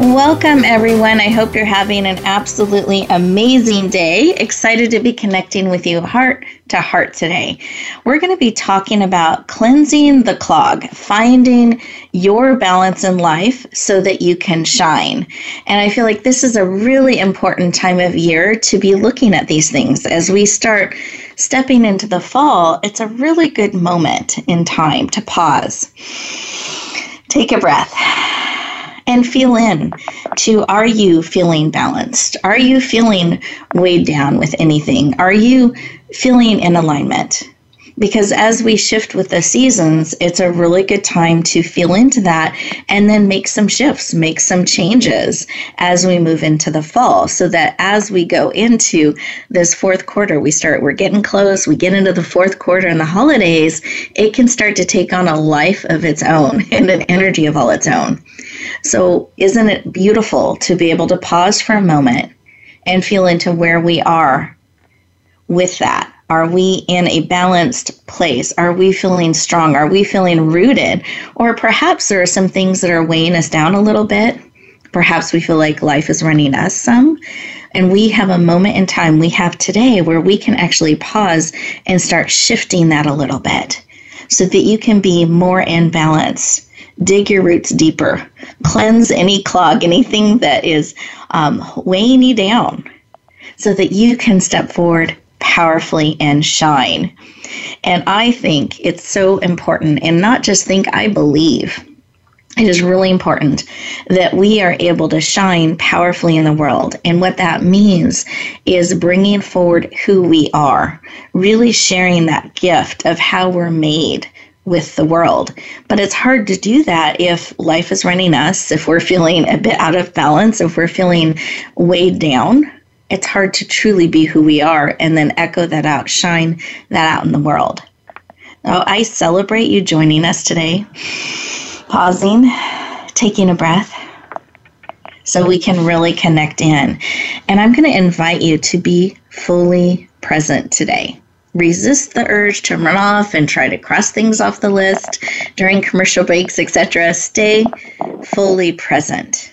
Welcome, everyone. I hope you're having an absolutely amazing day. Excited to be connecting with you heart to heart today. We're going to be talking about cleansing the clog, finding your balance in life so that you can shine. And I feel like this is a really important time of year to be looking at these things. As we start stepping into the fall, it's a really good moment in time to pause. Take a breath and feel in to are you feeling balanced? Are you feeling weighed down with anything? Are you feeling in alignment? Because as we shift with the seasons, it's a really good time to feel into that and then make some shifts, make some changes as we move into the fall so that as we go into this fourth quarter, we start, we're getting close, we get into the fourth quarter and the holidays, it can start to take on a life of its own and an energy of all its own. So, isn't it beautiful to be able to pause for a moment and feel into where we are with that? Are we in a balanced place? Are we feeling strong? Are we feeling rooted? Or perhaps there are some things that are weighing us down a little bit. Perhaps we feel like life is running us some. And we have a moment in time we have today where we can actually pause and start shifting that a little bit so that you can be more in balance dig your roots deeper, cleanse any clog, anything that is um, weighing you down, so that you can step forward powerfully and shine. And I think it's so important, and not just think, I believe. It is really important that we are able to shine powerfully in the world. And what that means is bringing forward who we are, really sharing that gift of how we're made, with the world. But it's hard to do that if life is running us, if we're feeling a bit out of balance, if we're feeling weighed down. It's hard to truly be who we are and then echo that out, shine that out in the world. Now, I celebrate you joining us today, pausing, taking a breath, so we can really connect in. And I'm going to invite you to be fully present today resist the urge to run off and try to cross things off the list during commercial breaks, etc. Stay fully present.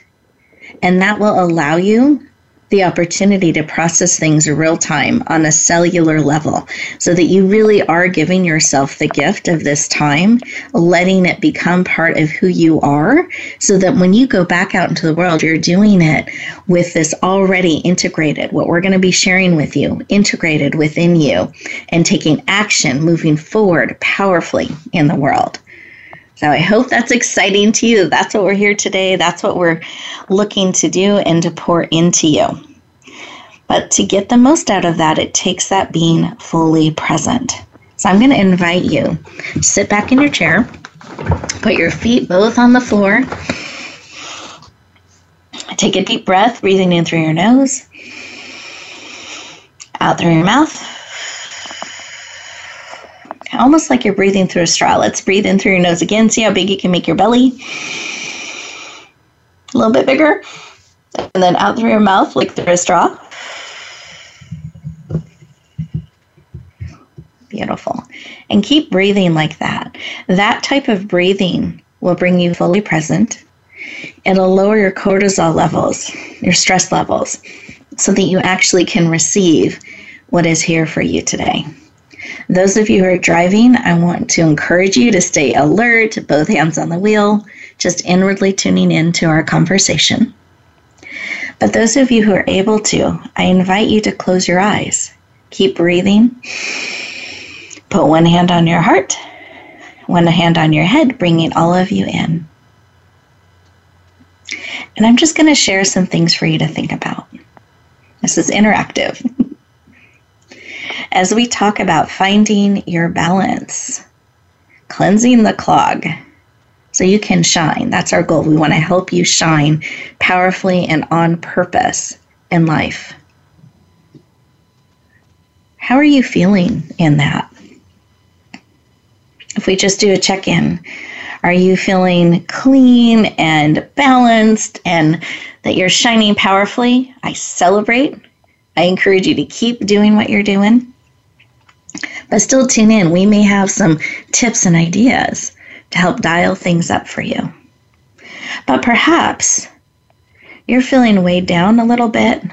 And that will allow you the opportunity to process things real time on a cellular level so that you really are giving yourself the gift of this time, letting it become part of who you are, so that when you go back out into the world, you're doing it with this already integrated, what we're going to be sharing with you, integrated within you, and taking action moving forward powerfully in the world. So I hope that's exciting to you. That's what we're here today. That's what we're looking to do and to pour into you. But to get the most out of that, it takes that being fully present. So I'm going to invite you sit back in your chair, put your feet both on the floor. Take a deep breath, breathing in through your nose, out through your mouth almost like you're breathing through a straw. Let's breathe in through your nose again. See how big you can make your belly. A little bit bigger. And then out through your mouth, like through a straw. Beautiful. And keep breathing like that. That type of breathing will bring you fully present. It'll lower your cortisol levels, your stress levels, so that you actually can receive what is here for you today. Those of you who are driving, I want to encourage you to stay alert, both hands on the wheel, just inwardly tuning in to our conversation. But those of you who are able to, I invite you to close your eyes. Keep breathing. Put one hand on your heart, one hand on your head, bringing all of you in. And I'm just going to share some things for you to think about. This is interactive. As we talk about finding your balance, cleansing the clog, so you can shine. That's our goal. We want to help you shine powerfully and on purpose in life. How are you feeling in that? If we just do a check in, are you feeling clean and balanced and that you're shining powerfully? I celebrate. I encourage you to keep doing what you're doing. But still tune in. We may have some tips and ideas to help dial things up for you. But perhaps you're feeling weighed down a little bit,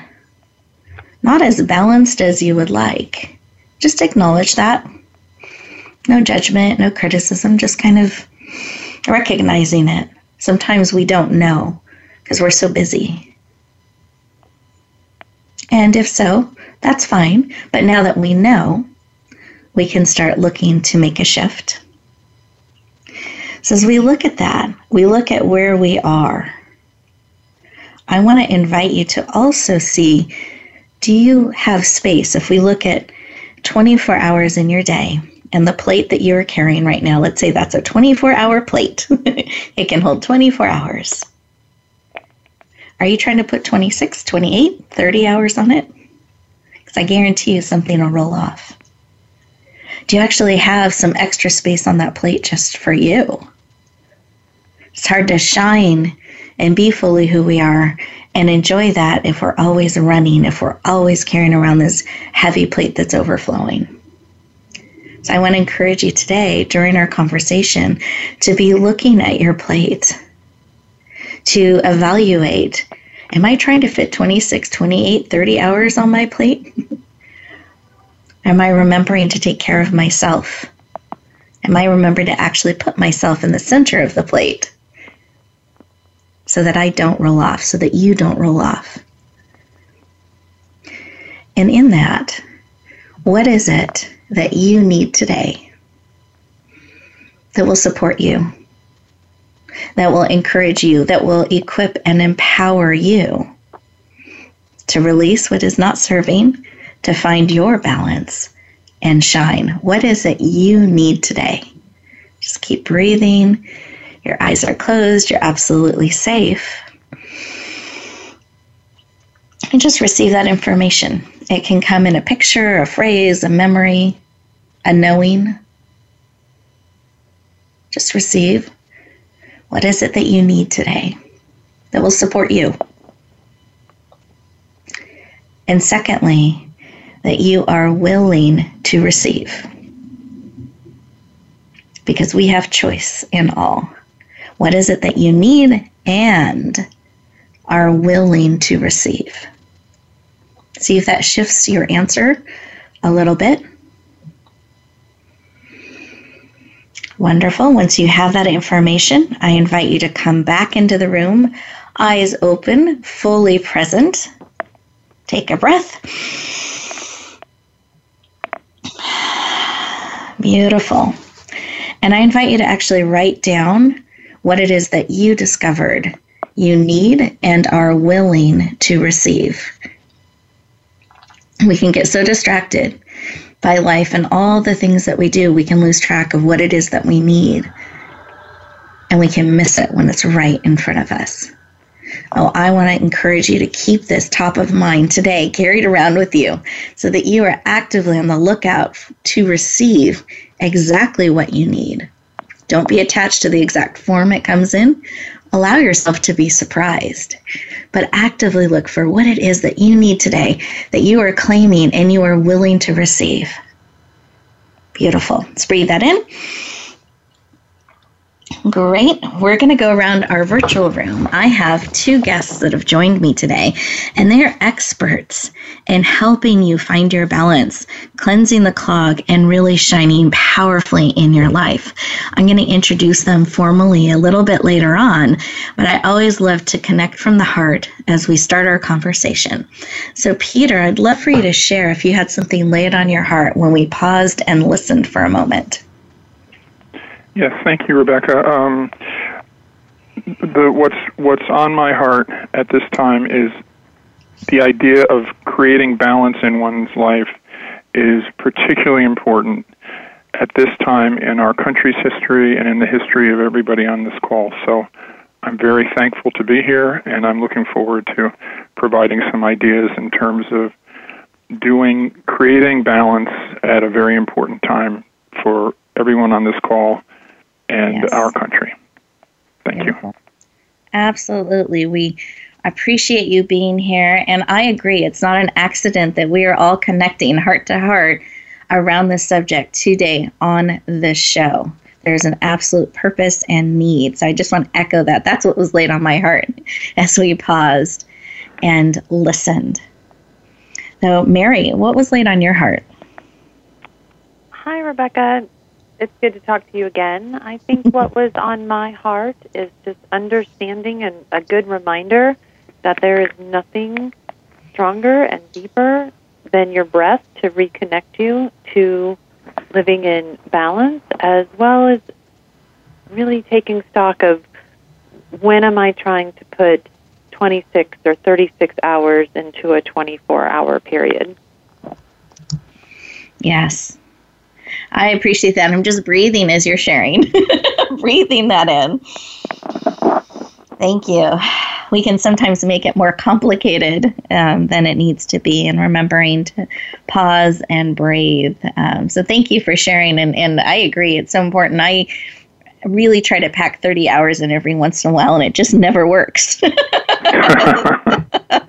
not as balanced as you would like. Just acknowledge that. No judgment, no criticism, just kind of recognizing it. Sometimes we don't know because we're so busy. And if so, that's fine. But now that we know, we can start looking to make a shift. So as we look at that, we look at where we are. I want to invite you to also see do you have space? If we look at 24 hours in your day and the plate that you're carrying right now, let's say that's a 24 hour plate, it can hold 24 hours. Are you trying to put 26, 28, 30 hours on it? Because I guarantee you something will roll off. Do you actually have some extra space on that plate just for you? It's hard to shine and be fully who we are and enjoy that if we're always running, if we're always carrying around this heavy plate that's overflowing. So I want to encourage you today during our conversation to be looking at your plate, to evaluate Am I trying to fit 26, 28, 30 hours on my plate? Am I remembering to take care of myself? Am I remembering to actually put myself in the center of the plate? so that I don't roll off, so that you don't roll off. And in that, what is it that you need today that will support you, that will encourage you, that will equip and empower you to release what is not serving, to find your balance and shine? What is it you need today? Just keep breathing your eyes are closed, you're absolutely safe. And just receive that information. It can come in a picture, a phrase, a memory, a knowing. Just receive. What is it that you need today that will support you? And secondly, that you are willing to receive. Because we have choice in all. What is it that you need and are willing to receive? See if that shifts your answer a little bit. Wonderful. Once you have that information, I invite you to come back into the room, eyes open, fully present. Take a breath. Beautiful. And I invite you to actually write down what it is that you discovered you need and are willing to receive. We can get so distracted by life and all the things that we do, we can lose track of what it is that we need. And we can miss it when it's right in front of us. Oh, I want to encourage you to keep this top of mind today, carried around with you, so that you are actively on the lookout to receive exactly what you need. Don't be attached to the exact form it comes in. Allow yourself to be surprised, but actively look for what it is that you need today that you are claiming and you are willing to receive. Beautiful. Let's breathe that in. Great. We're going to go around our virtual room. I have two guests that have joined me today, and they are experts in helping you find your balance, cleansing the clog, and really shining powerfully in your life. I'm going to introduce them formally a little bit later on, but I always love to connect from the heart as we start our conversation. So, Peter, I'd love for you to share if you had something laid on your heart when we paused and listened for a moment. Yes, thank you, Rebecca. Um, the what's what's on my heart at this time is the idea of creating balance in one's life is particularly important at this time in our country's history and in the history of everybody on this call. So I'm very thankful to be here, and I'm looking forward to providing some ideas in terms of doing creating balance at a very important time for everyone on this call and yes. our country. Thank Beautiful. you. Absolutely. We appreciate you being here. And I agree, it's not an accident that we are all connecting heart to heart around this subject today on this show. There's an absolute purpose and need. So I just want to echo that. That's what was laid on my heart as we paused and listened. So, Mary, what was laid on your heart? Hi, Rebecca it's good to talk to you again. I think what was on my heart is just understanding and a good reminder that there is nothing stronger and deeper than your breath to reconnect you to living in balance, as well as really taking stock of when am I trying to put 26 or 36 hours into a 24 hour period. Yes, I appreciate that. I'm just breathing as you're sharing, breathing that in. Thank you. We can sometimes make it more complicated um, than it needs to be, and remembering to pause and breathe. Um, so, thank you for sharing. And, and I agree, it's so important. I really try to pack 30 hours in every once in a while, and it just never works.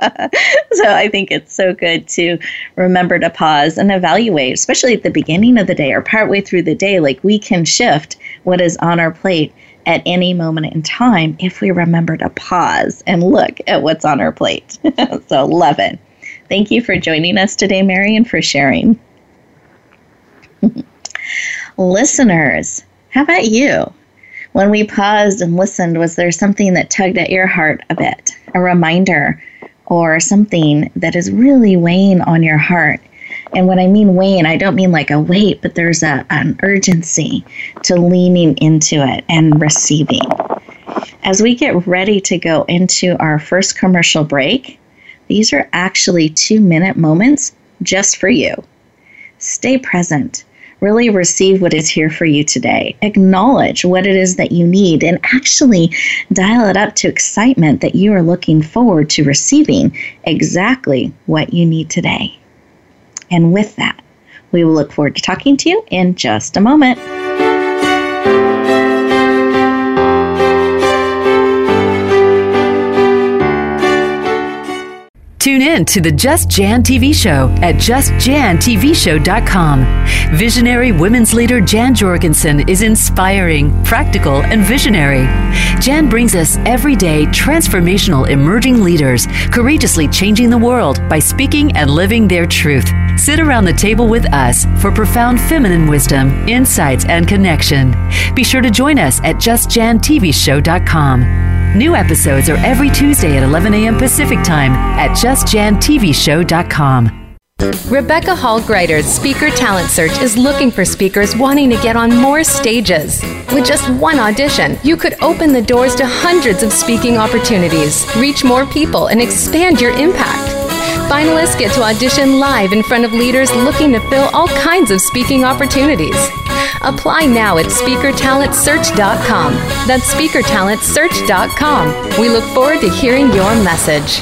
so I think it's so good to remember to pause and evaluate, especially at the beginning of the day or partway through the day. Like we can shift what is on our plate at any moment in time if we remember to pause and look at what's on our plate. so love it. Thank you for joining us today, Mary, and for sharing. Listeners, how about you? When we paused and listened, was there something that tugged at your heart a bit? A reminder or something that is really weighing on your heart? And when I mean weighing, I don't mean like a weight, but there's a, an urgency to leaning into it and receiving. As we get ready to go into our first commercial break, these are actually two minute moments just for you. Stay present really receive what is here for you today. Acknowledge what it is that you need and actually dial it up to excitement that you are looking forward to receiving exactly what you need today. And with that, we will look forward to talking to you in just a moment. Tune in to the Just Jan TV show at justjantvshow.com. Visionary women's leader Jan Jorgensen is inspiring, practical, and visionary. Jan brings us everyday transformational emerging leaders, courageously changing the world by speaking and living their truth. Sit around the table with us for profound feminine wisdom, insights, and connection. Be sure to join us at justjantvshow.com. New episodes are every Tuesday at 11 a.m. Pacific Time at justjantvshow.com. Rebecca Hall Gruyter's Speaker Talent Search is looking for speakers wanting to get on more stages. With just one audition, you could open the doors to hundreds of speaking opportunities, reach more people, and expand your impact. Finalists get to audition live in front of leaders looking to fill all kinds of speaking opportunities. Apply now at speakertalentsearch.com. That's speakertalentsearch.com. We look forward to hearing your message.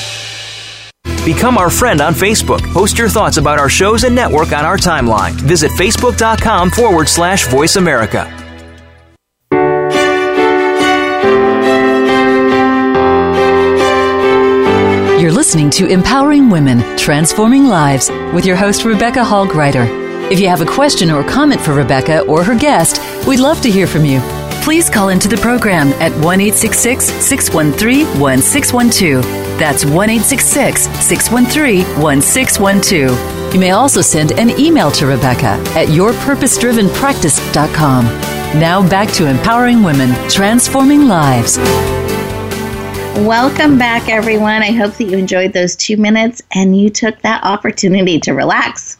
Become our friend on Facebook. Post your thoughts about our shows and network on our timeline. Visit facebook.com forward slash voice America. You're listening to Empowering Women, Transforming Lives with your host, Rebecca Hall Gruyter. If you have a question or comment for Rebecca or her guest, we'd love to hear from you. Please call into the program at 1 613 1612. That's 1 613 1612. You may also send an email to Rebecca at yourpurposedrivenpractice.com. Now back to empowering women, transforming lives. Welcome back, everyone. I hope that you enjoyed those two minutes and you took that opportunity to relax.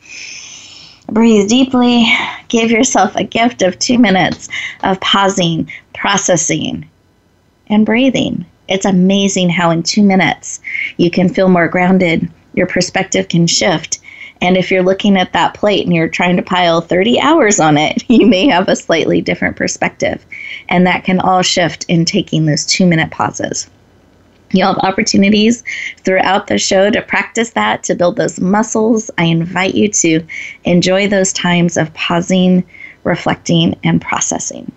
Breathe deeply. Give yourself a gift of two minutes of pausing, processing, and breathing. It's amazing how in two minutes you can feel more grounded, your perspective can shift. And if you're looking at that plate and you're trying to pile 30 hours on it, you may have a slightly different perspective. And that can all shift in taking those two minute pauses. You'll have opportunities throughout the show to practice that, to build those muscles. I invite you to enjoy those times of pausing, reflecting, and processing.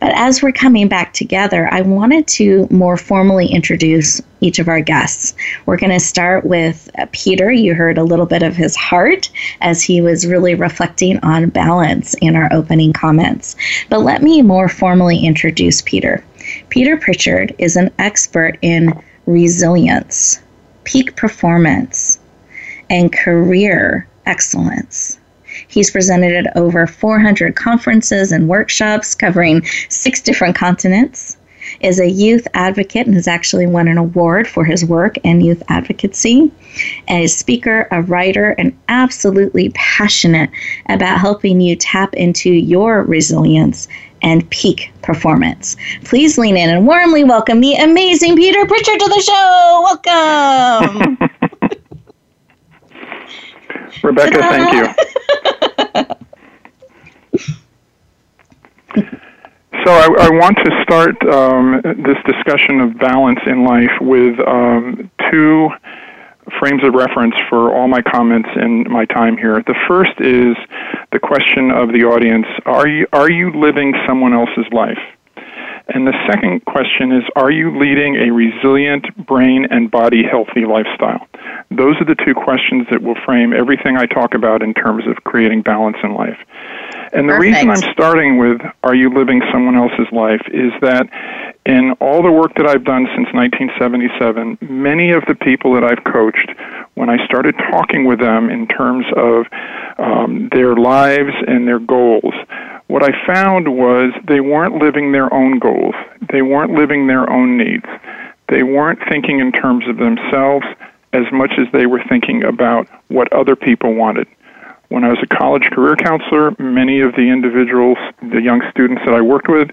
But as we're coming back together, I wanted to more formally introduce each of our guests. We're going to start with uh, Peter. You heard a little bit of his heart as he was really reflecting on balance in our opening comments. But let me more formally introduce Peter. Peter Prichard is an expert in resilience, peak performance, and career excellence. He's presented at over 400 conferences and workshops covering six different continents, is a youth advocate and has actually won an award for his work in youth advocacy, a speaker, a writer, and absolutely passionate about helping you tap into your resilience and peak performance. Please lean in and warmly welcome the amazing Peter Prichard to the show. Welcome. Rebecca, thank you. so I, I, want to start um, this discussion of balance in life with um, two frames of reference for all my comments and my time here. The first is the question of the audience: Are you are you living someone else's life? And the second question is Are you leading a resilient brain and body healthy lifestyle? Those are the two questions that will frame everything I talk about in terms of creating balance in life. And the Perfect. reason I'm starting with Are you living someone else's life is that in all the work that I've done since 1977, many of the people that I've coached, when I started talking with them in terms of um, their lives and their goals, what I found was they weren't living their own goals. They weren't living their own needs. They weren't thinking in terms of themselves as much as they were thinking about what other people wanted. When I was a college career counselor, many of the individuals, the young students that I worked with,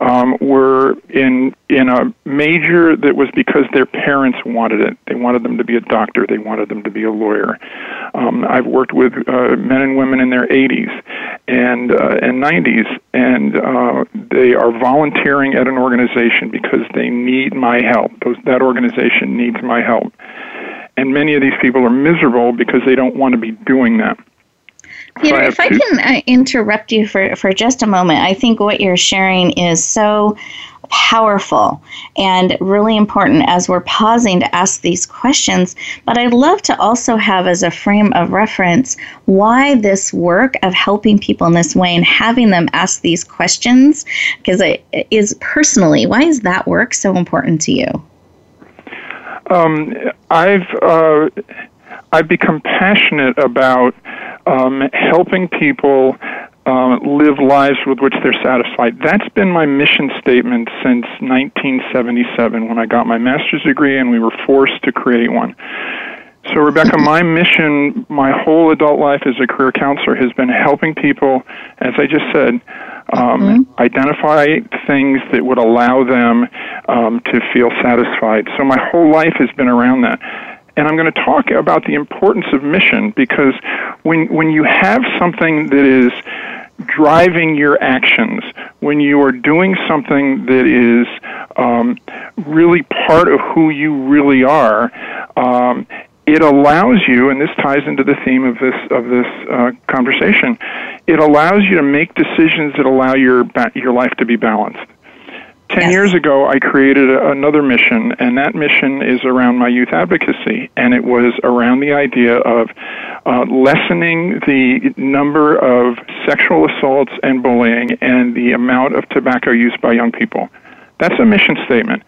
um, were in in a major that was because their parents wanted it. They wanted them to be a doctor. They wanted them to be a lawyer. Um, I've worked with uh, men and women in their 80s and uh, and 90s, and uh, they are volunteering at an organization because they need my help. Those, that organization needs my help, and many of these people are miserable because they don't want to be doing that. Peter, I if I two- can uh, interrupt you for, for just a moment, I think what you're sharing is so powerful and really important as we're pausing to ask these questions. But I'd love to also have as a frame of reference why this work of helping people in this way and having them ask these questions, because it is personally, why is that work so important to you? um, I've uh, I've become passionate about um, helping people um, live lives with which they're satisfied. That's been my mission statement since 1977 when I got my master's degree and we were forced to create one. So, Rebecca, my mission, my whole adult life as a career counselor has been helping people, as I just said, um, mm-hmm. identify things that would allow them um, to feel satisfied. So, my whole life has been around that. And I'm going to talk about the importance of mission because when, when you have something that is driving your actions, when you are doing something that is um, really part of who you really are, um, it allows you, and this ties into the theme of this of this uh, conversation. It allows you to make decisions that allow your your life to be balanced. Ten yes. years ago, I created a, another mission, and that mission is around my youth advocacy, and it was around the idea of uh, lessening the number of sexual assaults and bullying and the amount of tobacco use by young people. That's a mission statement.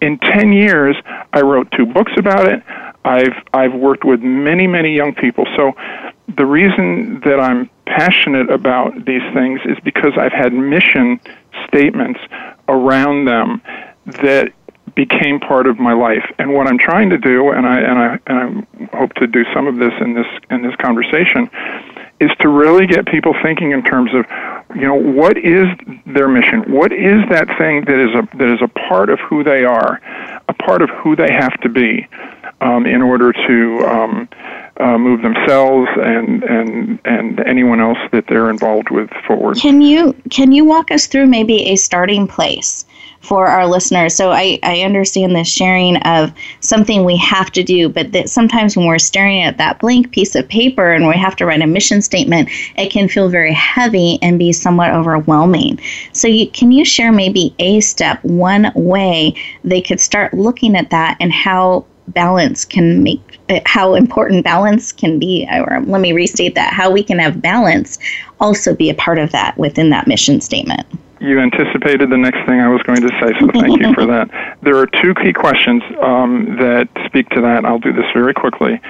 In 10 years, I wrote two books about it. I've I've worked with many many young people. So the reason that I'm passionate about these things is because I've had mission statements around them that became part of my life. And what I'm trying to do, and I and I and I hope to do some of this in this in this conversation, is to really get people thinking in terms of, you know, what is their mission? What is that thing that is a that is a part of who they are, a part of who they have to be, um, in order to um, uh, move themselves and and and anyone else that they're involved with forward. Can you can you walk us through maybe a starting place? for our listeners. So I, I understand the sharing of something we have to do, but that sometimes when we're staring at that blank piece of paper and we have to write a mission statement, it can feel very heavy and be somewhat overwhelming. So you, can you share maybe a step, one way they could start looking at that and how balance can make how important balance can be or let me restate that how we can have balance also be a part of that within that mission statement you anticipated the next thing I was going to say, so thank you for that. There are two key questions um, that speak to that. I'll do this very quickly.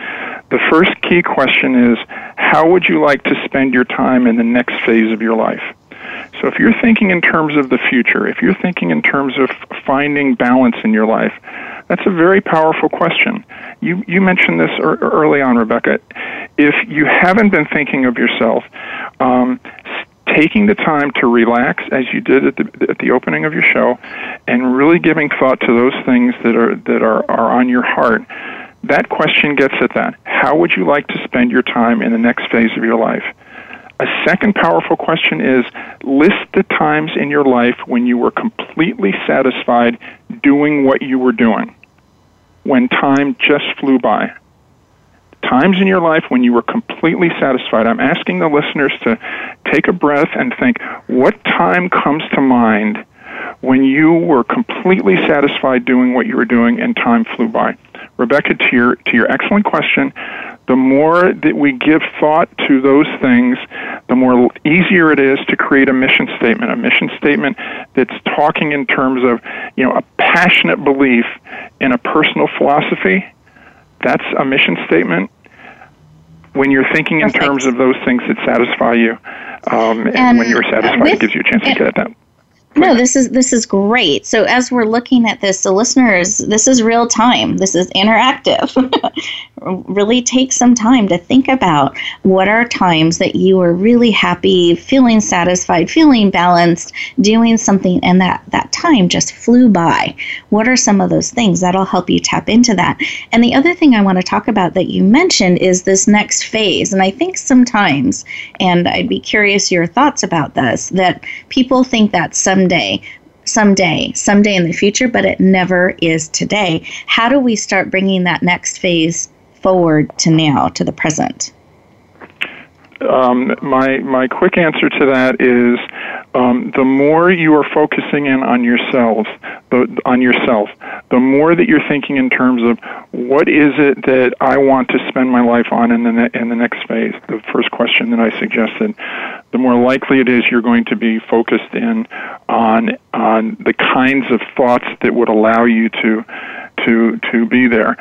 The first key question is How would you like to spend your time in the next phase of your life? So, if you're thinking in terms of the future, if you're thinking in terms of finding balance in your life, that's a very powerful question. You, you mentioned this early on, Rebecca. If you haven't been thinking of yourself, um, taking the time to relax as you did at the, at the opening of your show and really giving thought to those things that are that are, are on your heart that question gets at that how would you like to spend your time in the next phase of your life a second powerful question is list the times in your life when you were completely satisfied doing what you were doing when time just flew by times in your life when you were completely satisfied. I'm asking the listeners to take a breath and think what time comes to mind when you were completely satisfied doing what you were doing and time flew by. Rebecca, to your to your excellent question, the more that we give thought to those things, the more easier it is to create a mission statement. A mission statement that's talking in terms of, you know, a passionate belief in a personal philosophy that's a mission statement. When you're thinking in terms of those things that satisfy you, um, and, and, when you're satisfied, with, it gives you a chance to get at that. No, this is this is great. So as we're looking at this, the listeners, this is real time. This is interactive. really take some time to think about what are times that you are really happy, feeling satisfied, feeling balanced, doing something and that that time just flew by. What are some of those things that'll help you tap into that? And the other thing I want to talk about that you mentioned is this next phase. And I think sometimes and I'd be curious your thoughts about this that people think that someday someday, someday in the future, but it never is today. How do we start bringing that next phase forward to now, to the present? Um, my my quick answer to that is um, the more you are focusing in on yourselves, the, on yourself, the more that you're thinking in terms of what is it that I want to spend my life on in the ne- in the next phase. The first question that I suggested, the more likely it is you're going to be focused in on on the kinds of thoughts that would allow you to to to be there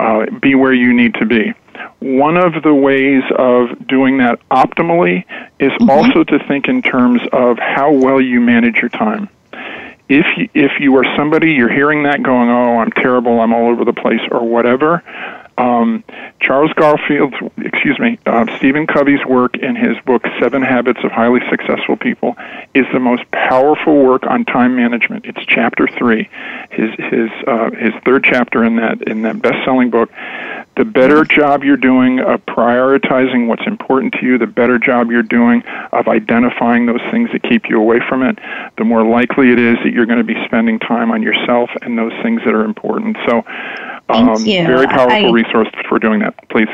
uh, be where you need to be. One of the ways of doing that optimally is mm-hmm. also to think in terms of how well you manage your time. If you, if you are somebody you're hearing that going, oh, I'm terrible, I'm all over the place, or whatever, Um, Charles Garfield's, excuse me, uh, Stephen Covey's work in his book Seven Habits of Highly Successful People is the most powerful work on time management. It's chapter three, his his uh, his third chapter in that in that best-selling book. The better job you're doing of prioritizing what's important to you, the better job you're doing of identifying those things that keep you away from it, the more likely it is that you're going to be spending time on yourself and those things that are important. So um, very powerful I, resource for doing that. Please.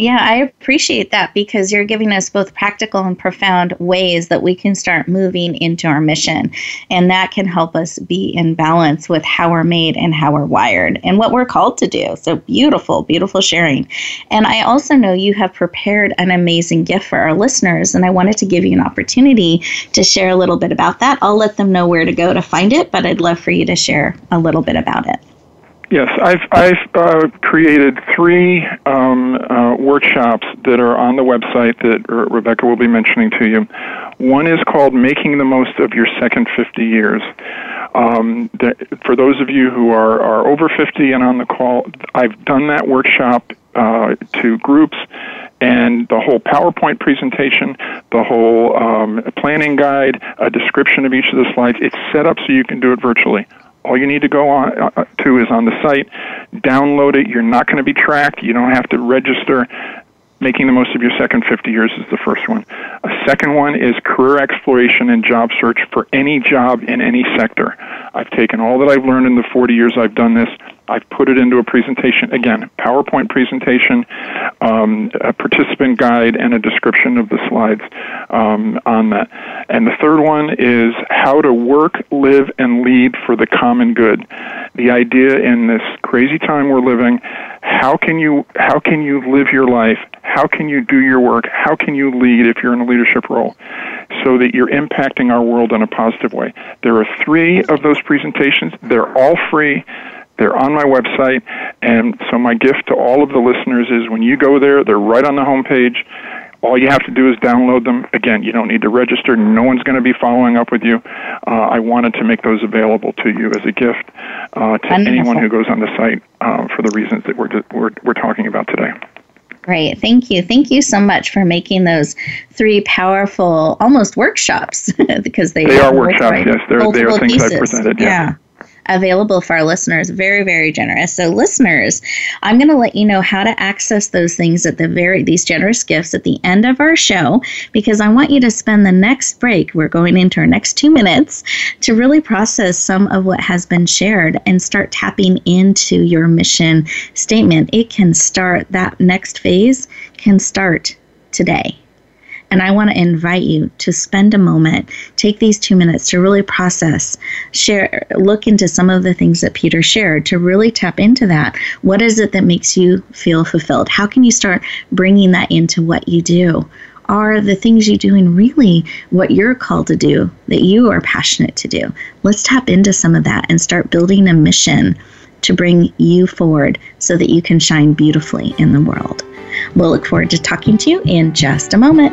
Yeah, I appreciate that because you're giving us both practical and profound ways that we can start moving into our mission. And that can help us be in balance with how we're made and how we're wired and what we're called to do. So beautiful, beautiful sharing. And I also know you have prepared an amazing gift for our listeners. And I wanted to give you an opportunity to share a little bit about that. I'll let them know where to go to find it, but I'd love for you to share a little bit about it. Yes, I've I've uh, created three um, uh, workshops that are on the website that Rebecca will be mentioning to you. One is called "Making the Most of Your Second 50 Years." Um, for those of you who are, are over 50 and on the call, I've done that workshop uh, to groups and the whole PowerPoint presentation, the whole um, planning guide, a description of each of the slides. It's set up so you can do it virtually. All you need to go on uh, uh, to is on the site, download it. You're not going to be tracked. You don't have to register. Making the most of your second 50 years is the first one. A second one is career exploration and job search for any job in any sector. I've taken all that I've learned in the 40 years I've done this. I've put it into a presentation. Again, PowerPoint presentation, um, a participant guide, and a description of the slides um, on that. And the third one is how to work, live, and lead for the common good. The idea in this crazy time we're living, how can you how can you live your life? How can you do your work? How can you lead if you're in a leadership role? So that you're impacting our world in a positive way. There are three of those presentations. They're all free. They're on my website. And so my gift to all of the listeners is when you go there, they're right on the homepage. All you have to do is download them. Again, you don't need to register. No one's going to be following up with you. Uh, I wanted to make those available to you as a gift uh, to Wonderful. anyone who goes on the site uh, for the reasons that we're, we're, we're talking about today. Great. Thank you. Thank you so much for making those three powerful, almost workshops, because they, they are workshops. Right? Yes, they're, they are things pieces. I presented. Yeah available for our listeners. Very, very generous. So, listeners, I'm going to let you know how to access those things at the very, these generous gifts at the end of our show, because I want you to spend the next break, we're going into our next two minutes, to really process some of what has been shared and start tapping into your mission statement. It can start, that next phase can start today. And I want to invite you to spend a moment, take these two minutes to really process, share, look into some of the things that Peter shared to really tap into that. What is it that makes you feel fulfilled? How can you start bringing that into what you do? Are the things you're doing really what you're called to do, that you are passionate to do? Let's tap into some of that and start building a mission to bring you forward so that you can shine beautifully in the world. We'll look forward to talking to you in just a moment.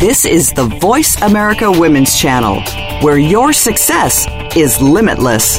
This is the Voice America Women's Channel, where your success is limitless.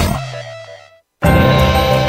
time.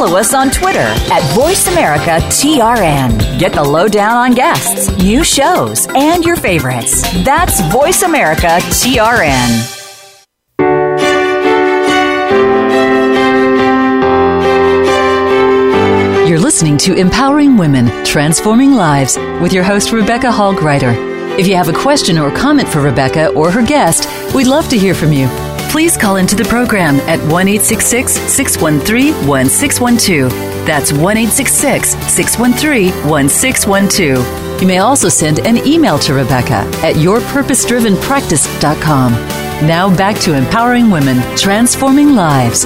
follow us on Twitter at VoiceAmericaTRN. Get the lowdown on guests, new shows, and your favorites. That's VoiceAmericaTRN. You're listening to Empowering Women, Transforming Lives with your host, Rebecca Hall Gruyter. If you have a question or comment for Rebecca or her guest, we'd love to hear from you please call into the program at 1 613 1612. That's 1 613 1612. You may also send an email to Rebecca at yourpurposedrivenpractice.com. Now back to empowering women, transforming lives.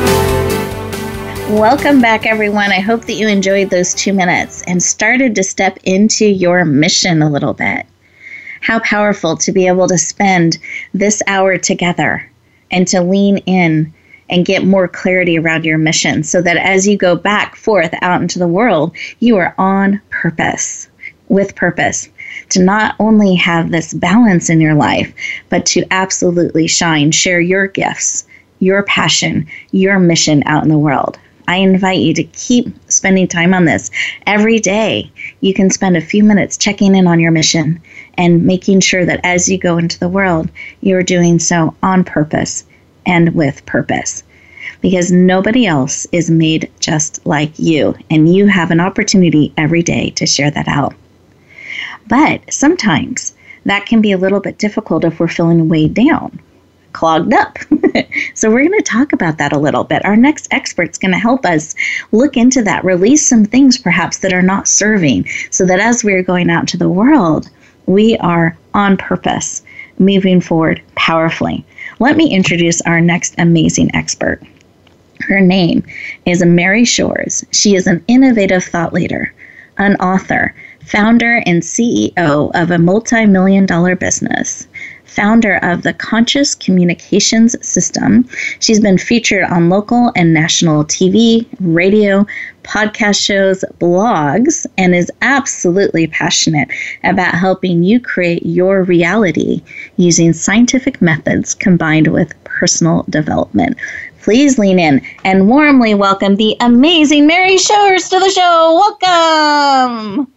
Welcome back, everyone. I hope that you enjoyed those two minutes and started to step into your mission a little bit. How powerful to be able to spend this hour together and to lean in and get more clarity around your mission so that as you go back forth out into the world, you are on purpose, with purpose, to not only have this balance in your life, but to absolutely shine, share your gifts, your passion, your mission out in the world. I invite you to keep spending time on this every day. You can spend a few minutes checking in on your mission and making sure that as you go into the world, you're doing so on purpose and with purpose. Because nobody else is made just like you, and you have an opportunity every day to share that out. But sometimes that can be a little bit difficult if we're feeling weighed down, clogged up. so, we're going to talk about that a little bit. Our next expert's going to help us look into that, release some things perhaps that are not serving, so that as we're going out to the world, we are on purpose, moving forward powerfully. Let me introduce our next amazing expert. Her name is Mary Shores. She is an innovative thought leader, an author, founder and CEO of a multi million dollar business, founder of the Conscious Communications System. She's been featured on local and national TV, radio, podcast shows, blogs, and is absolutely passionate about helping you create your reality using scientific methods combined with personal development. Please lean in and warmly welcome the amazing Mary Shores to the show. Welcome.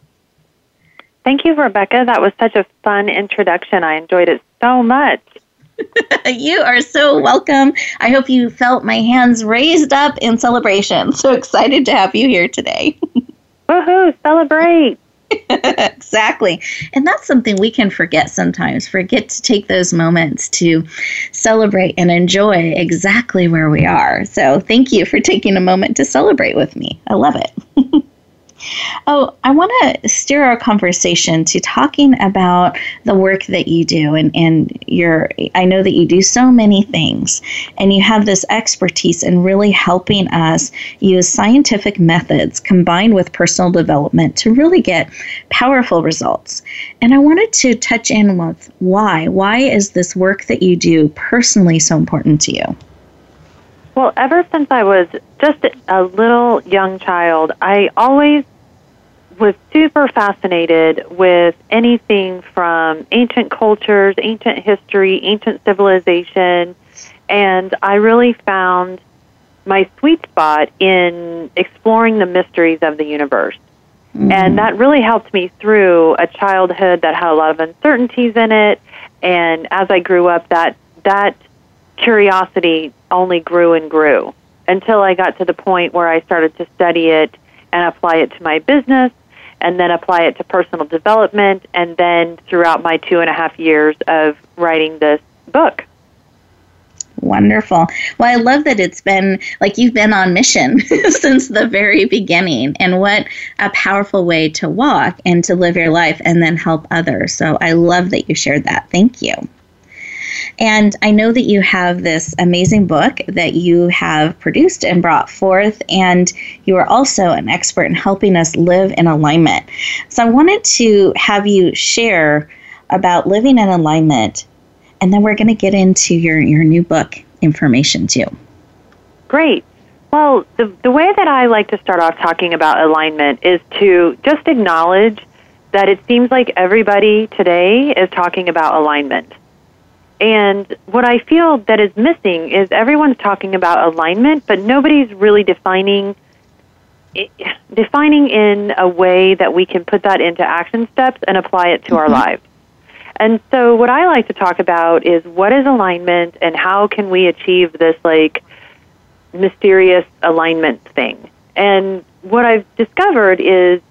Thank you, Rebecca. That was such a fun introduction. I enjoyed it so much. you are so welcome. I hope you felt my hands raised up in celebration. So excited to have you here today. Woohoo, celebrate. exactly. And that's something we can forget sometimes. Forget to take those moments to celebrate and enjoy exactly where we are. So thank you for taking a moment to celebrate with me. I love it. Oh, I want to steer our conversation to talking about the work that you do and, and your I know that you do so many things and you have this expertise in really helping us use scientific methods combined with personal development to really get powerful results. And I wanted to touch in with why. Why is this work that you do personally so important to you? Well, ever since I was just a little young child, I always was super fascinated with anything from ancient cultures, ancient history, ancient civilization, and I really found my sweet spot in exploring the mysteries of the universe. Mm-hmm. And that really helped me through a childhood that had a lot of uncertainties in it. And as I grew up, that that curiosity only grew and grew. until I got to the point where I started to study it and apply it to my business and then apply it to personal development and then throughout my two and a half years of writing this book. Wonderful. Well, I love that it's been like you've been on mission since the very beginning. And what a powerful way to walk and to live your life and then help others. So I love that you shared that. Thank you. And I know that you have this amazing book that you have produced and brought forth, and you are also an expert in helping us live in alignment. So I wanted to have you share about living in alignment, and then we're going to get into your, your new book information too. Great. Well, the, the way that I like to start off talking about alignment is to just acknowledge that it seems like everybody today is talking about alignment. And what I feel that is missing is everyone's talking about alignment, but nobody's really defining defining in a way that we can put that into action steps and apply it to mm-hmm. our lives. And so what I like to talk about is what is alignment and how can we achieve this like mysterious alignment thing. And what I've discovered is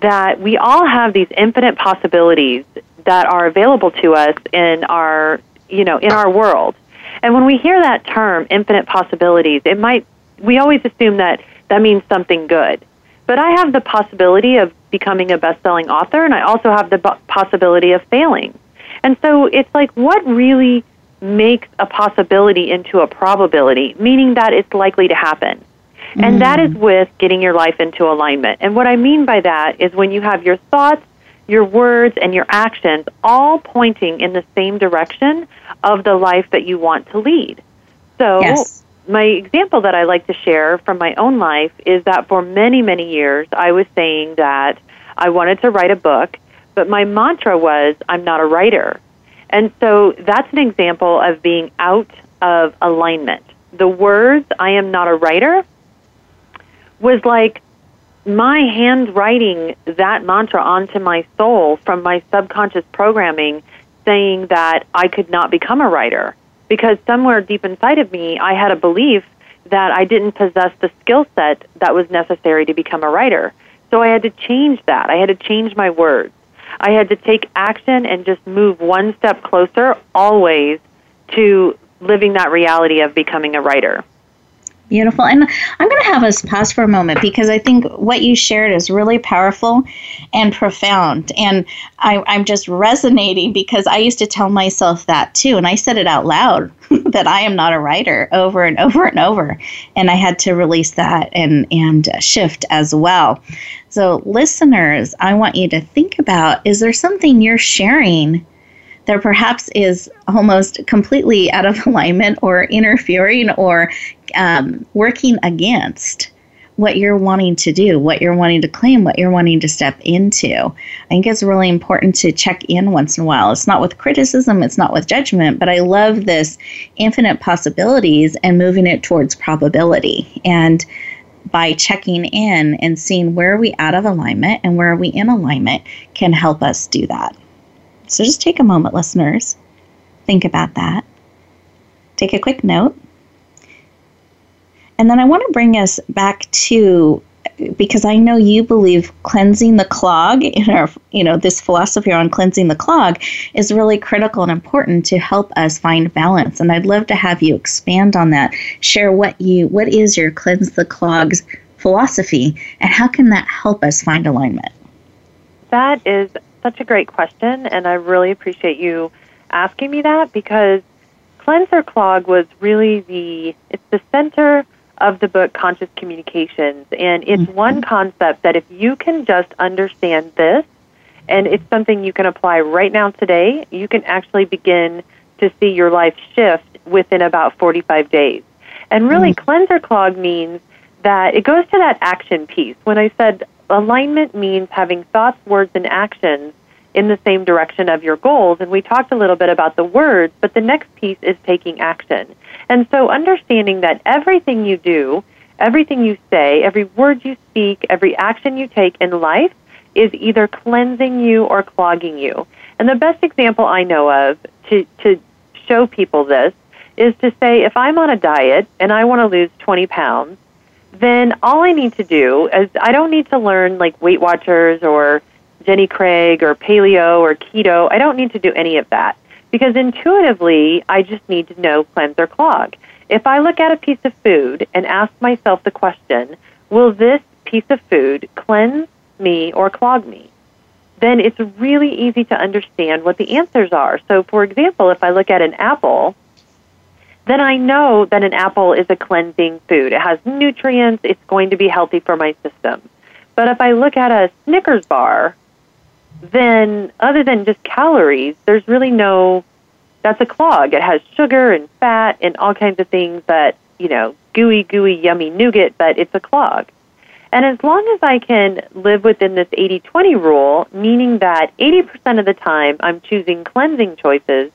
that we all have these infinite possibilities that are available to us in our you know, in our world. And when we hear that term, infinite possibilities, it might, we always assume that that means something good. But I have the possibility of becoming a best selling author, and I also have the possibility of failing. And so it's like, what really makes a possibility into a probability, meaning that it's likely to happen? Mm. And that is mm. with getting your life into alignment. And what I mean by that is when you have your thoughts, your words and your actions all pointing in the same direction of the life that you want to lead. So, yes. my example that I like to share from my own life is that for many, many years, I was saying that I wanted to write a book, but my mantra was, I'm not a writer. And so that's an example of being out of alignment. The words, I am not a writer, was like my handwriting that mantra onto my soul from my subconscious programming saying that I could not become a writer because somewhere deep inside of me I had a belief that I didn't possess the skill set that was necessary to become a writer. So I had to change that. I had to change my words. I had to take action and just move one step closer always to living that reality of becoming a writer. Beautiful. And I'm going to have us pause for a moment because I think what you shared is really powerful and profound. And I, am just resonating because I used to tell myself that too. And I said it out loud that I am not a writer over and over and over. And I had to release that and, and shift as well. So, listeners, I want you to think about is there something you're sharing? That perhaps is almost completely out of alignment or interfering or um, working against what you're wanting to do, what you're wanting to claim, what you're wanting to step into. I think it's really important to check in once in a while. It's not with criticism, it's not with judgment, but I love this infinite possibilities and moving it towards probability. And by checking in and seeing where are we out of alignment and where are we in alignment can help us do that. So just take a moment, listeners. Think about that. Take a quick note. And then I want to bring us back to because I know you believe cleansing the clog in our, you know, this philosophy on cleansing the clog is really critical and important to help us find balance. And I'd love to have you expand on that. Share what you, what is your cleanse the clogs philosophy, and how can that help us find alignment? That is such a great question, and I really appreciate you asking me that because cleanser clog was really the it's the center of the book Conscious Communications, and it's mm-hmm. one concept that if you can just understand this, and it's something you can apply right now today, you can actually begin to see your life shift within about 45 days. And really, mm-hmm. cleanser clog means that it goes to that action piece. When I said alignment means having thoughts, words, and actions in the same direction of your goals. And we talked a little bit about the words, but the next piece is taking action. And so understanding that everything you do, everything you say, every word you speak, every action you take in life is either cleansing you or clogging you. And the best example I know of to, to show people this is to say if I'm on a diet and I want to lose 20 pounds, then all I need to do is I don't need to learn like Weight Watchers or Jenny Craig or paleo or keto. I don't need to do any of that because intuitively I just need to know cleanse or clog. If I look at a piece of food and ask myself the question, will this piece of food cleanse me or clog me? Then it's really easy to understand what the answers are. So, for example, if I look at an apple, then I know that an apple is a cleansing food. It has nutrients, it's going to be healthy for my system. But if I look at a Snickers bar, then other than just calories, there's really no that's a clog. It has sugar and fat and all kinds of things that, you know, gooey, gooey, yummy nougat, but it's a clog. And as long as I can live within this 80 20 rule, meaning that 80% of the time I'm choosing cleansing choices,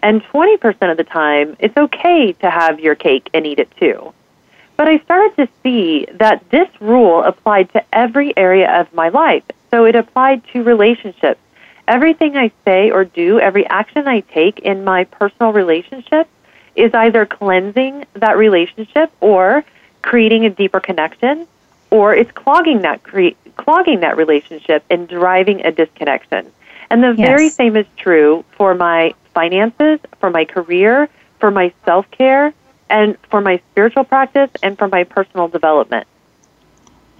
and 20% of the time it's okay to have your cake and eat it too. But I started to see that this rule applied to every area of my life. So it applied to relationships everything I say or do, every action I take in my personal relationship is either cleansing that relationship or creating a deeper connection or it's clogging that cre- clogging that relationship and driving a disconnection. And the yes. very same is true for my finances, for my career, for my self-care, and for my spiritual practice and for my personal development.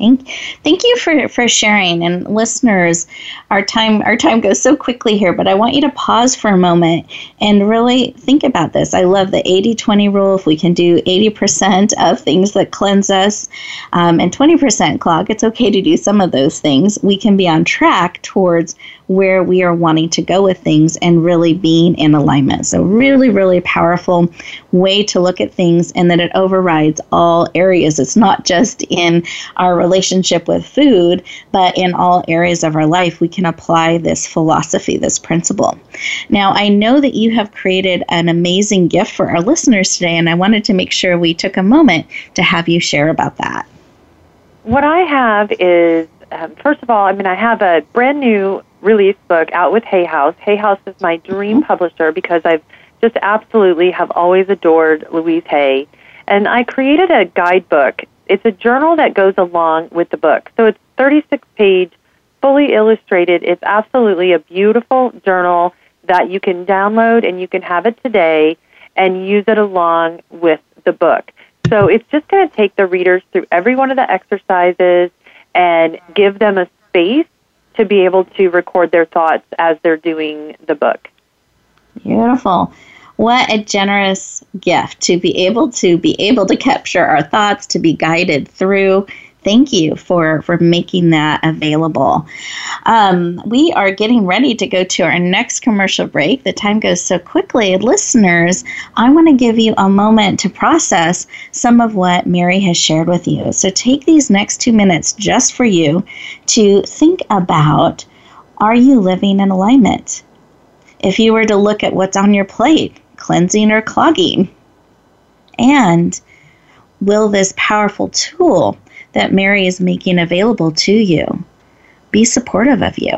Thank, thank you for, for sharing. And listeners, our time our time goes so quickly here, but I want you to pause for a moment and really think about this. I love the 80-20 rule. If we can do 80% of things that cleanse us um, and 20% clog, it's okay to do some of those things. We can be on track towards where we are wanting to go with things and really being in alignment. So, really, really powerful way to look at things, and that it overrides all areas. It's not just in our relationship with food, but in all areas of our life, we can apply this philosophy, this principle. Now, I know that you have created an amazing gift for our listeners today, and I wanted to make sure we took a moment to have you share about that. What I have is um, first of all, I mean, I have a brand new release book out with Hay House. Hay House is my dream mm-hmm. publisher because I've just absolutely have always adored Louise Hay. And I created a guidebook. It's a journal that goes along with the book. So it's 36 page, fully illustrated. It's absolutely a beautiful journal that you can download and you can have it today and use it along with the book. So it's just going to take the readers through every one of the exercises and give them a space to be able to record their thoughts as they're doing the book. Beautiful. What a generous gift to be able to be able to capture our thoughts, to be guided through thank you for for making that available. Um, we are getting ready to go to our next commercial break. The time goes so quickly, listeners. I want to give you a moment to process some of what Mary has shared with you. So take these next two minutes just for you to think about: Are you living in alignment? If you were to look at what's on your plate, cleansing or clogging, and will this powerful tool that Mary is making available to you. Be supportive of you.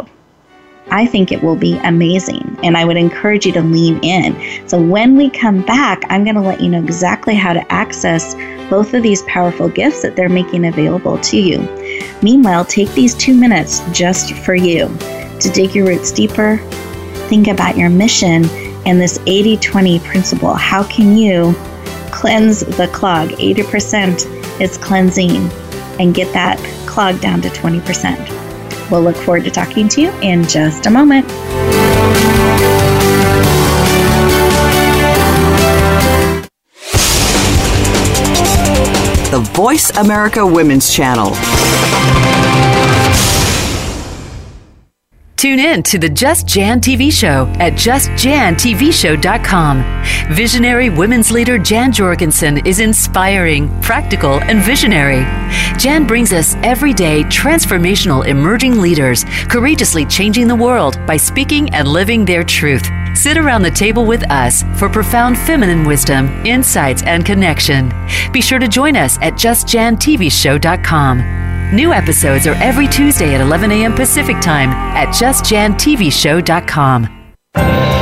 I think it will be amazing, and I would encourage you to lean in. So, when we come back, I'm going to let you know exactly how to access both of these powerful gifts that they're making available to you. Meanwhile, take these two minutes just for you to dig your roots deeper, think about your mission, and this 80 20 principle. How can you cleanse the clog? 80% is cleansing and get that clog down to 20%. We'll look forward to talking to you in just a moment. The Voice America Women's Channel. Tune in to the Just Jan TV show at justjantvshow.com. Visionary women's leader Jan Jorgensen is inspiring, practical, and visionary. Jan brings us everyday transformational emerging leaders, courageously changing the world by speaking and living their truth. Sit around the table with us for profound feminine wisdom, insights, and connection. Be sure to join us at justjantvshow.com. New episodes are every Tuesday at 11 a.m. Pacific Time at justjantvshow.com.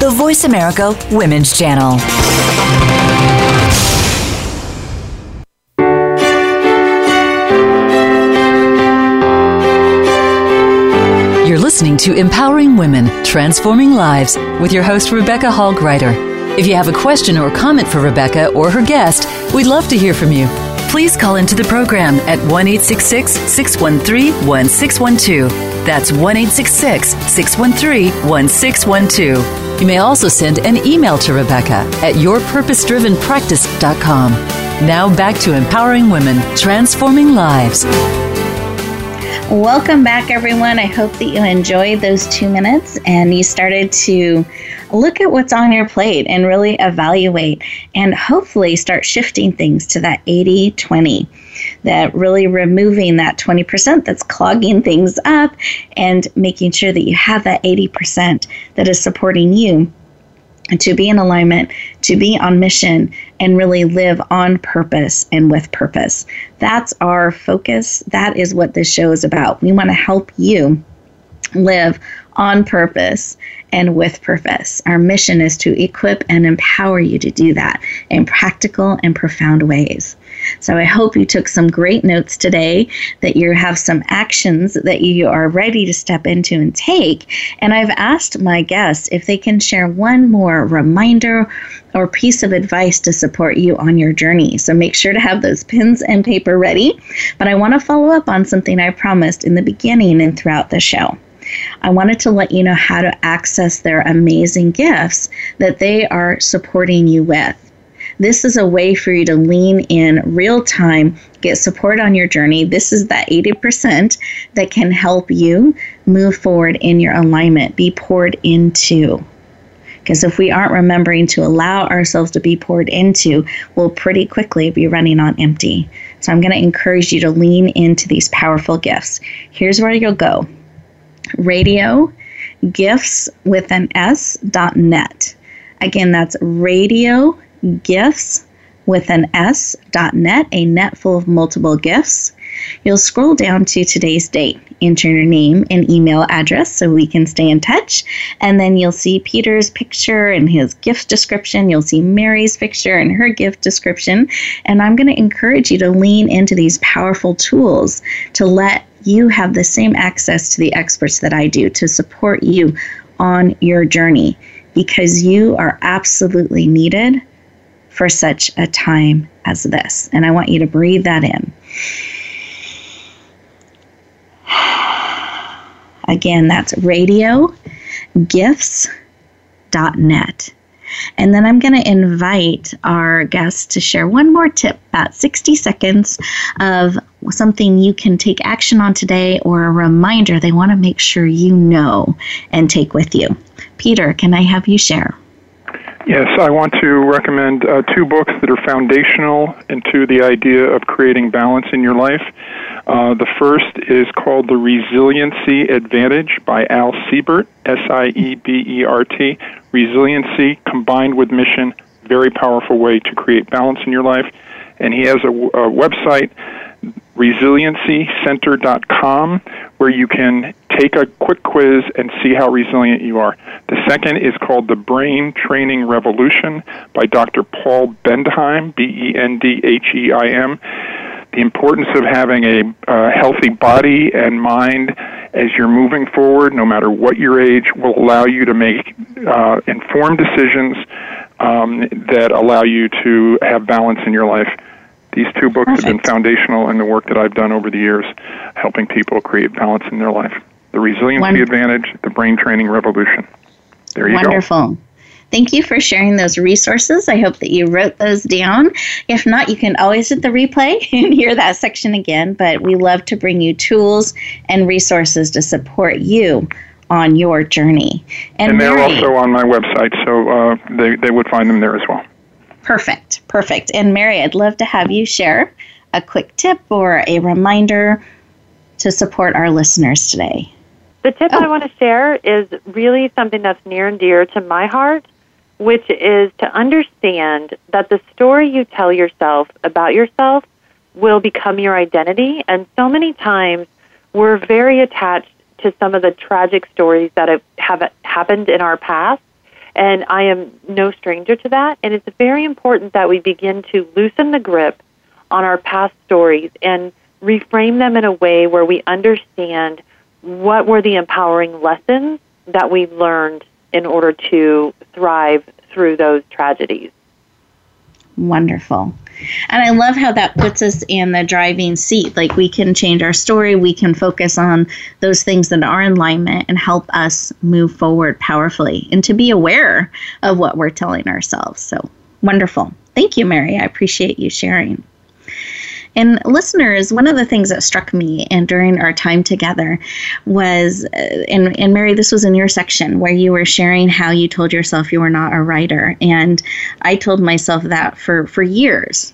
The Voice America Women's Channel. You're listening to Empowering Women, Transforming Lives with your host, Rebecca Hall Gruyter. If you have a question or comment for Rebecca or her guest, we'd love to hear from you. Please call into the program at 1 613 1612. That's 1 613 1612. You may also send an email to Rebecca at yourpurposedrivenpractice.com. Now back to empowering women, transforming lives. Welcome back, everyone. I hope that you enjoyed those two minutes and you started to look at what's on your plate and really evaluate and hopefully start shifting things to that 80 20 that really removing that 20% that's clogging things up and making sure that you have that 80% that is supporting you to be in alignment, to be on mission, and really live on purpose and with purpose. That's our focus. That is what this show is about. We want to help you live on purpose and with purpose. Our mission is to equip and empower you to do that in practical and profound ways. So I hope you took some great notes today, that you have some actions that you are ready to step into and take. And I've asked my guests if they can share one more reminder or piece of advice to support you on your journey. So make sure to have those pens and paper ready. But I want to follow up on something I promised in the beginning and throughout the show. I wanted to let you know how to access their amazing gifts that they are supporting you with. This is a way for you to lean in real time, get support on your journey. This is that 80% that can help you move forward in your alignment, be poured into. Because if we aren't remembering to allow ourselves to be poured into, we'll pretty quickly be running on empty. So I'm going to encourage you to lean into these powerful gifts. Here's where you'll go radio gifts with an S dot net. Again, that's radio gifts with an S dot net, a net full of multiple gifts. You'll scroll down to today's date, enter your name and email address so we can stay in touch. And then you'll see Peter's picture and his gift description. You'll see Mary's picture and her gift description. And I'm going to encourage you to lean into these powerful tools to let you have the same access to the experts that I do to support you on your journey because you are absolutely needed for such a time as this. And I want you to breathe that in. Again, that's radiogifts.net. And then I'm going to invite our guests to share one more tip, about 60 seconds of something you can take action on today or a reminder they want to make sure you know and take with you. Peter, can I have you share? Yes, I want to recommend uh, two books that are foundational into the idea of creating balance in your life. Uh, the first is called The Resiliency Advantage by Al Siebert, S I E B E R T. Resiliency combined with mission, very powerful way to create balance in your life. And he has a, a website, resiliencycenter.com, where you can take a quick quiz and see how resilient you are. The second is called The Brain Training Revolution by Dr. Paul Bendheim, B E N D H E I M the importance of having a uh, healthy body and mind as you're moving forward, no matter what your age, will allow you to make uh, informed decisions um, that allow you to have balance in your life. These two books Perfect. have been foundational in the work that I've done over the years, helping people create balance in their life. The Resiliency Wonderful. Advantage, the Brain Training Revolution. There you Wonderful. go. Wonderful. Thank you for sharing those resources. I hope that you wrote those down. If not, you can always hit the replay and hear that section again. But we love to bring you tools and resources to support you on your journey. And, and they're Mary, also on my website, so uh, they, they would find them there as well. Perfect, perfect. And Mary, I'd love to have you share a quick tip or a reminder to support our listeners today. The tip oh. I want to share is really something that's near and dear to my heart which is to understand that the story you tell yourself about yourself will become your identity. And so many times we're very attached to some of the tragic stories that have, have happened in our past. And I am no stranger to that. And it's very important that we begin to loosen the grip on our past stories and reframe them in a way where we understand what were the empowering lessons that we learned in order to thrive through those tragedies. Wonderful. And I love how that puts us in the driving seat. Like we can change our story, we can focus on those things that are in alignment and help us move forward powerfully and to be aware of what we're telling ourselves. So wonderful. Thank you, Mary. I appreciate you sharing. And listeners, one of the things that struck me and during our time together was, uh, and, and Mary, this was in your section where you were sharing how you told yourself you were not a writer. And I told myself that for, for years.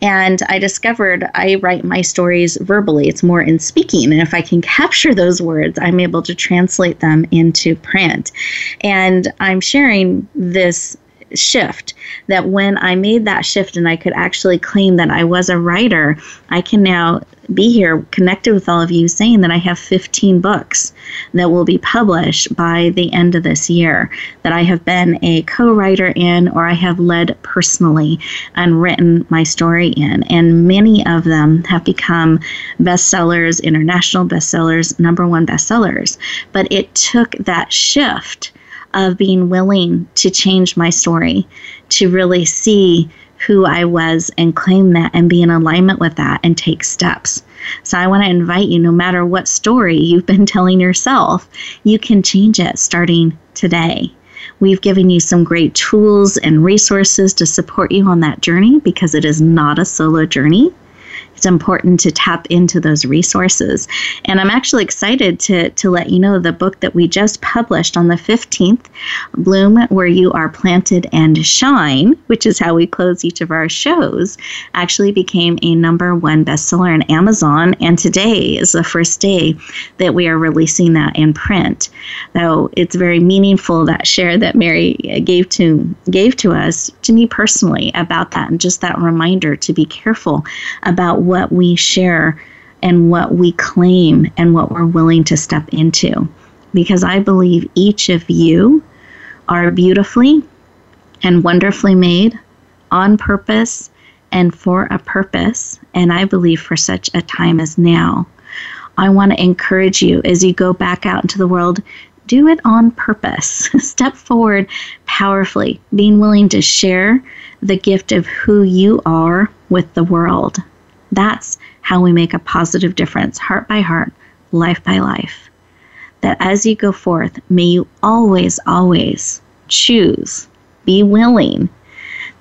And I discovered I write my stories verbally. It's more in speaking. And if I can capture those words, I'm able to translate them into print. And I'm sharing this shift that when I made that shift and I could actually claim that I was a writer, I can now be here connected with all of you saying that I have 15 books that will be published by the end of this year that I have been a co writer in or I have led personally and written my story in. And many of them have become bestsellers, international bestsellers, number one bestsellers. But it took that shift of being willing to change my story, to really see who I was and claim that and be in alignment with that and take steps. So I want to invite you no matter what story you've been telling yourself, you can change it starting today. We've given you some great tools and resources to support you on that journey because it is not a solo journey it's important to tap into those resources. And I'm actually excited to, to let you know the book that we just published on the 15th, Bloom Where You Are Planted and Shine, which is how we close each of our shows, actually became a number one bestseller on Amazon. And today is the first day that we are releasing that in print. So it's very meaningful that share that Mary gave to gave to us to me personally about that and just that reminder to be careful about what we share and what we claim and what we're willing to step into. Because I believe each of you are beautifully and wonderfully made on purpose and for a purpose. And I believe for such a time as now. I want to encourage you as you go back out into the world, do it on purpose. Step forward powerfully, being willing to share the gift of who you are with the world. That's how we make a positive difference, heart by heart, life by life. That as you go forth, may you always, always choose, be willing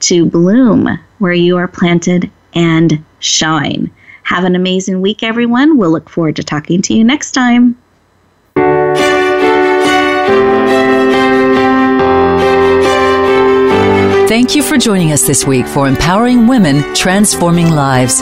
to bloom where you are planted and shine. Have an amazing week, everyone. We'll look forward to talking to you next time. Thank you for joining us this week for Empowering Women, Transforming Lives.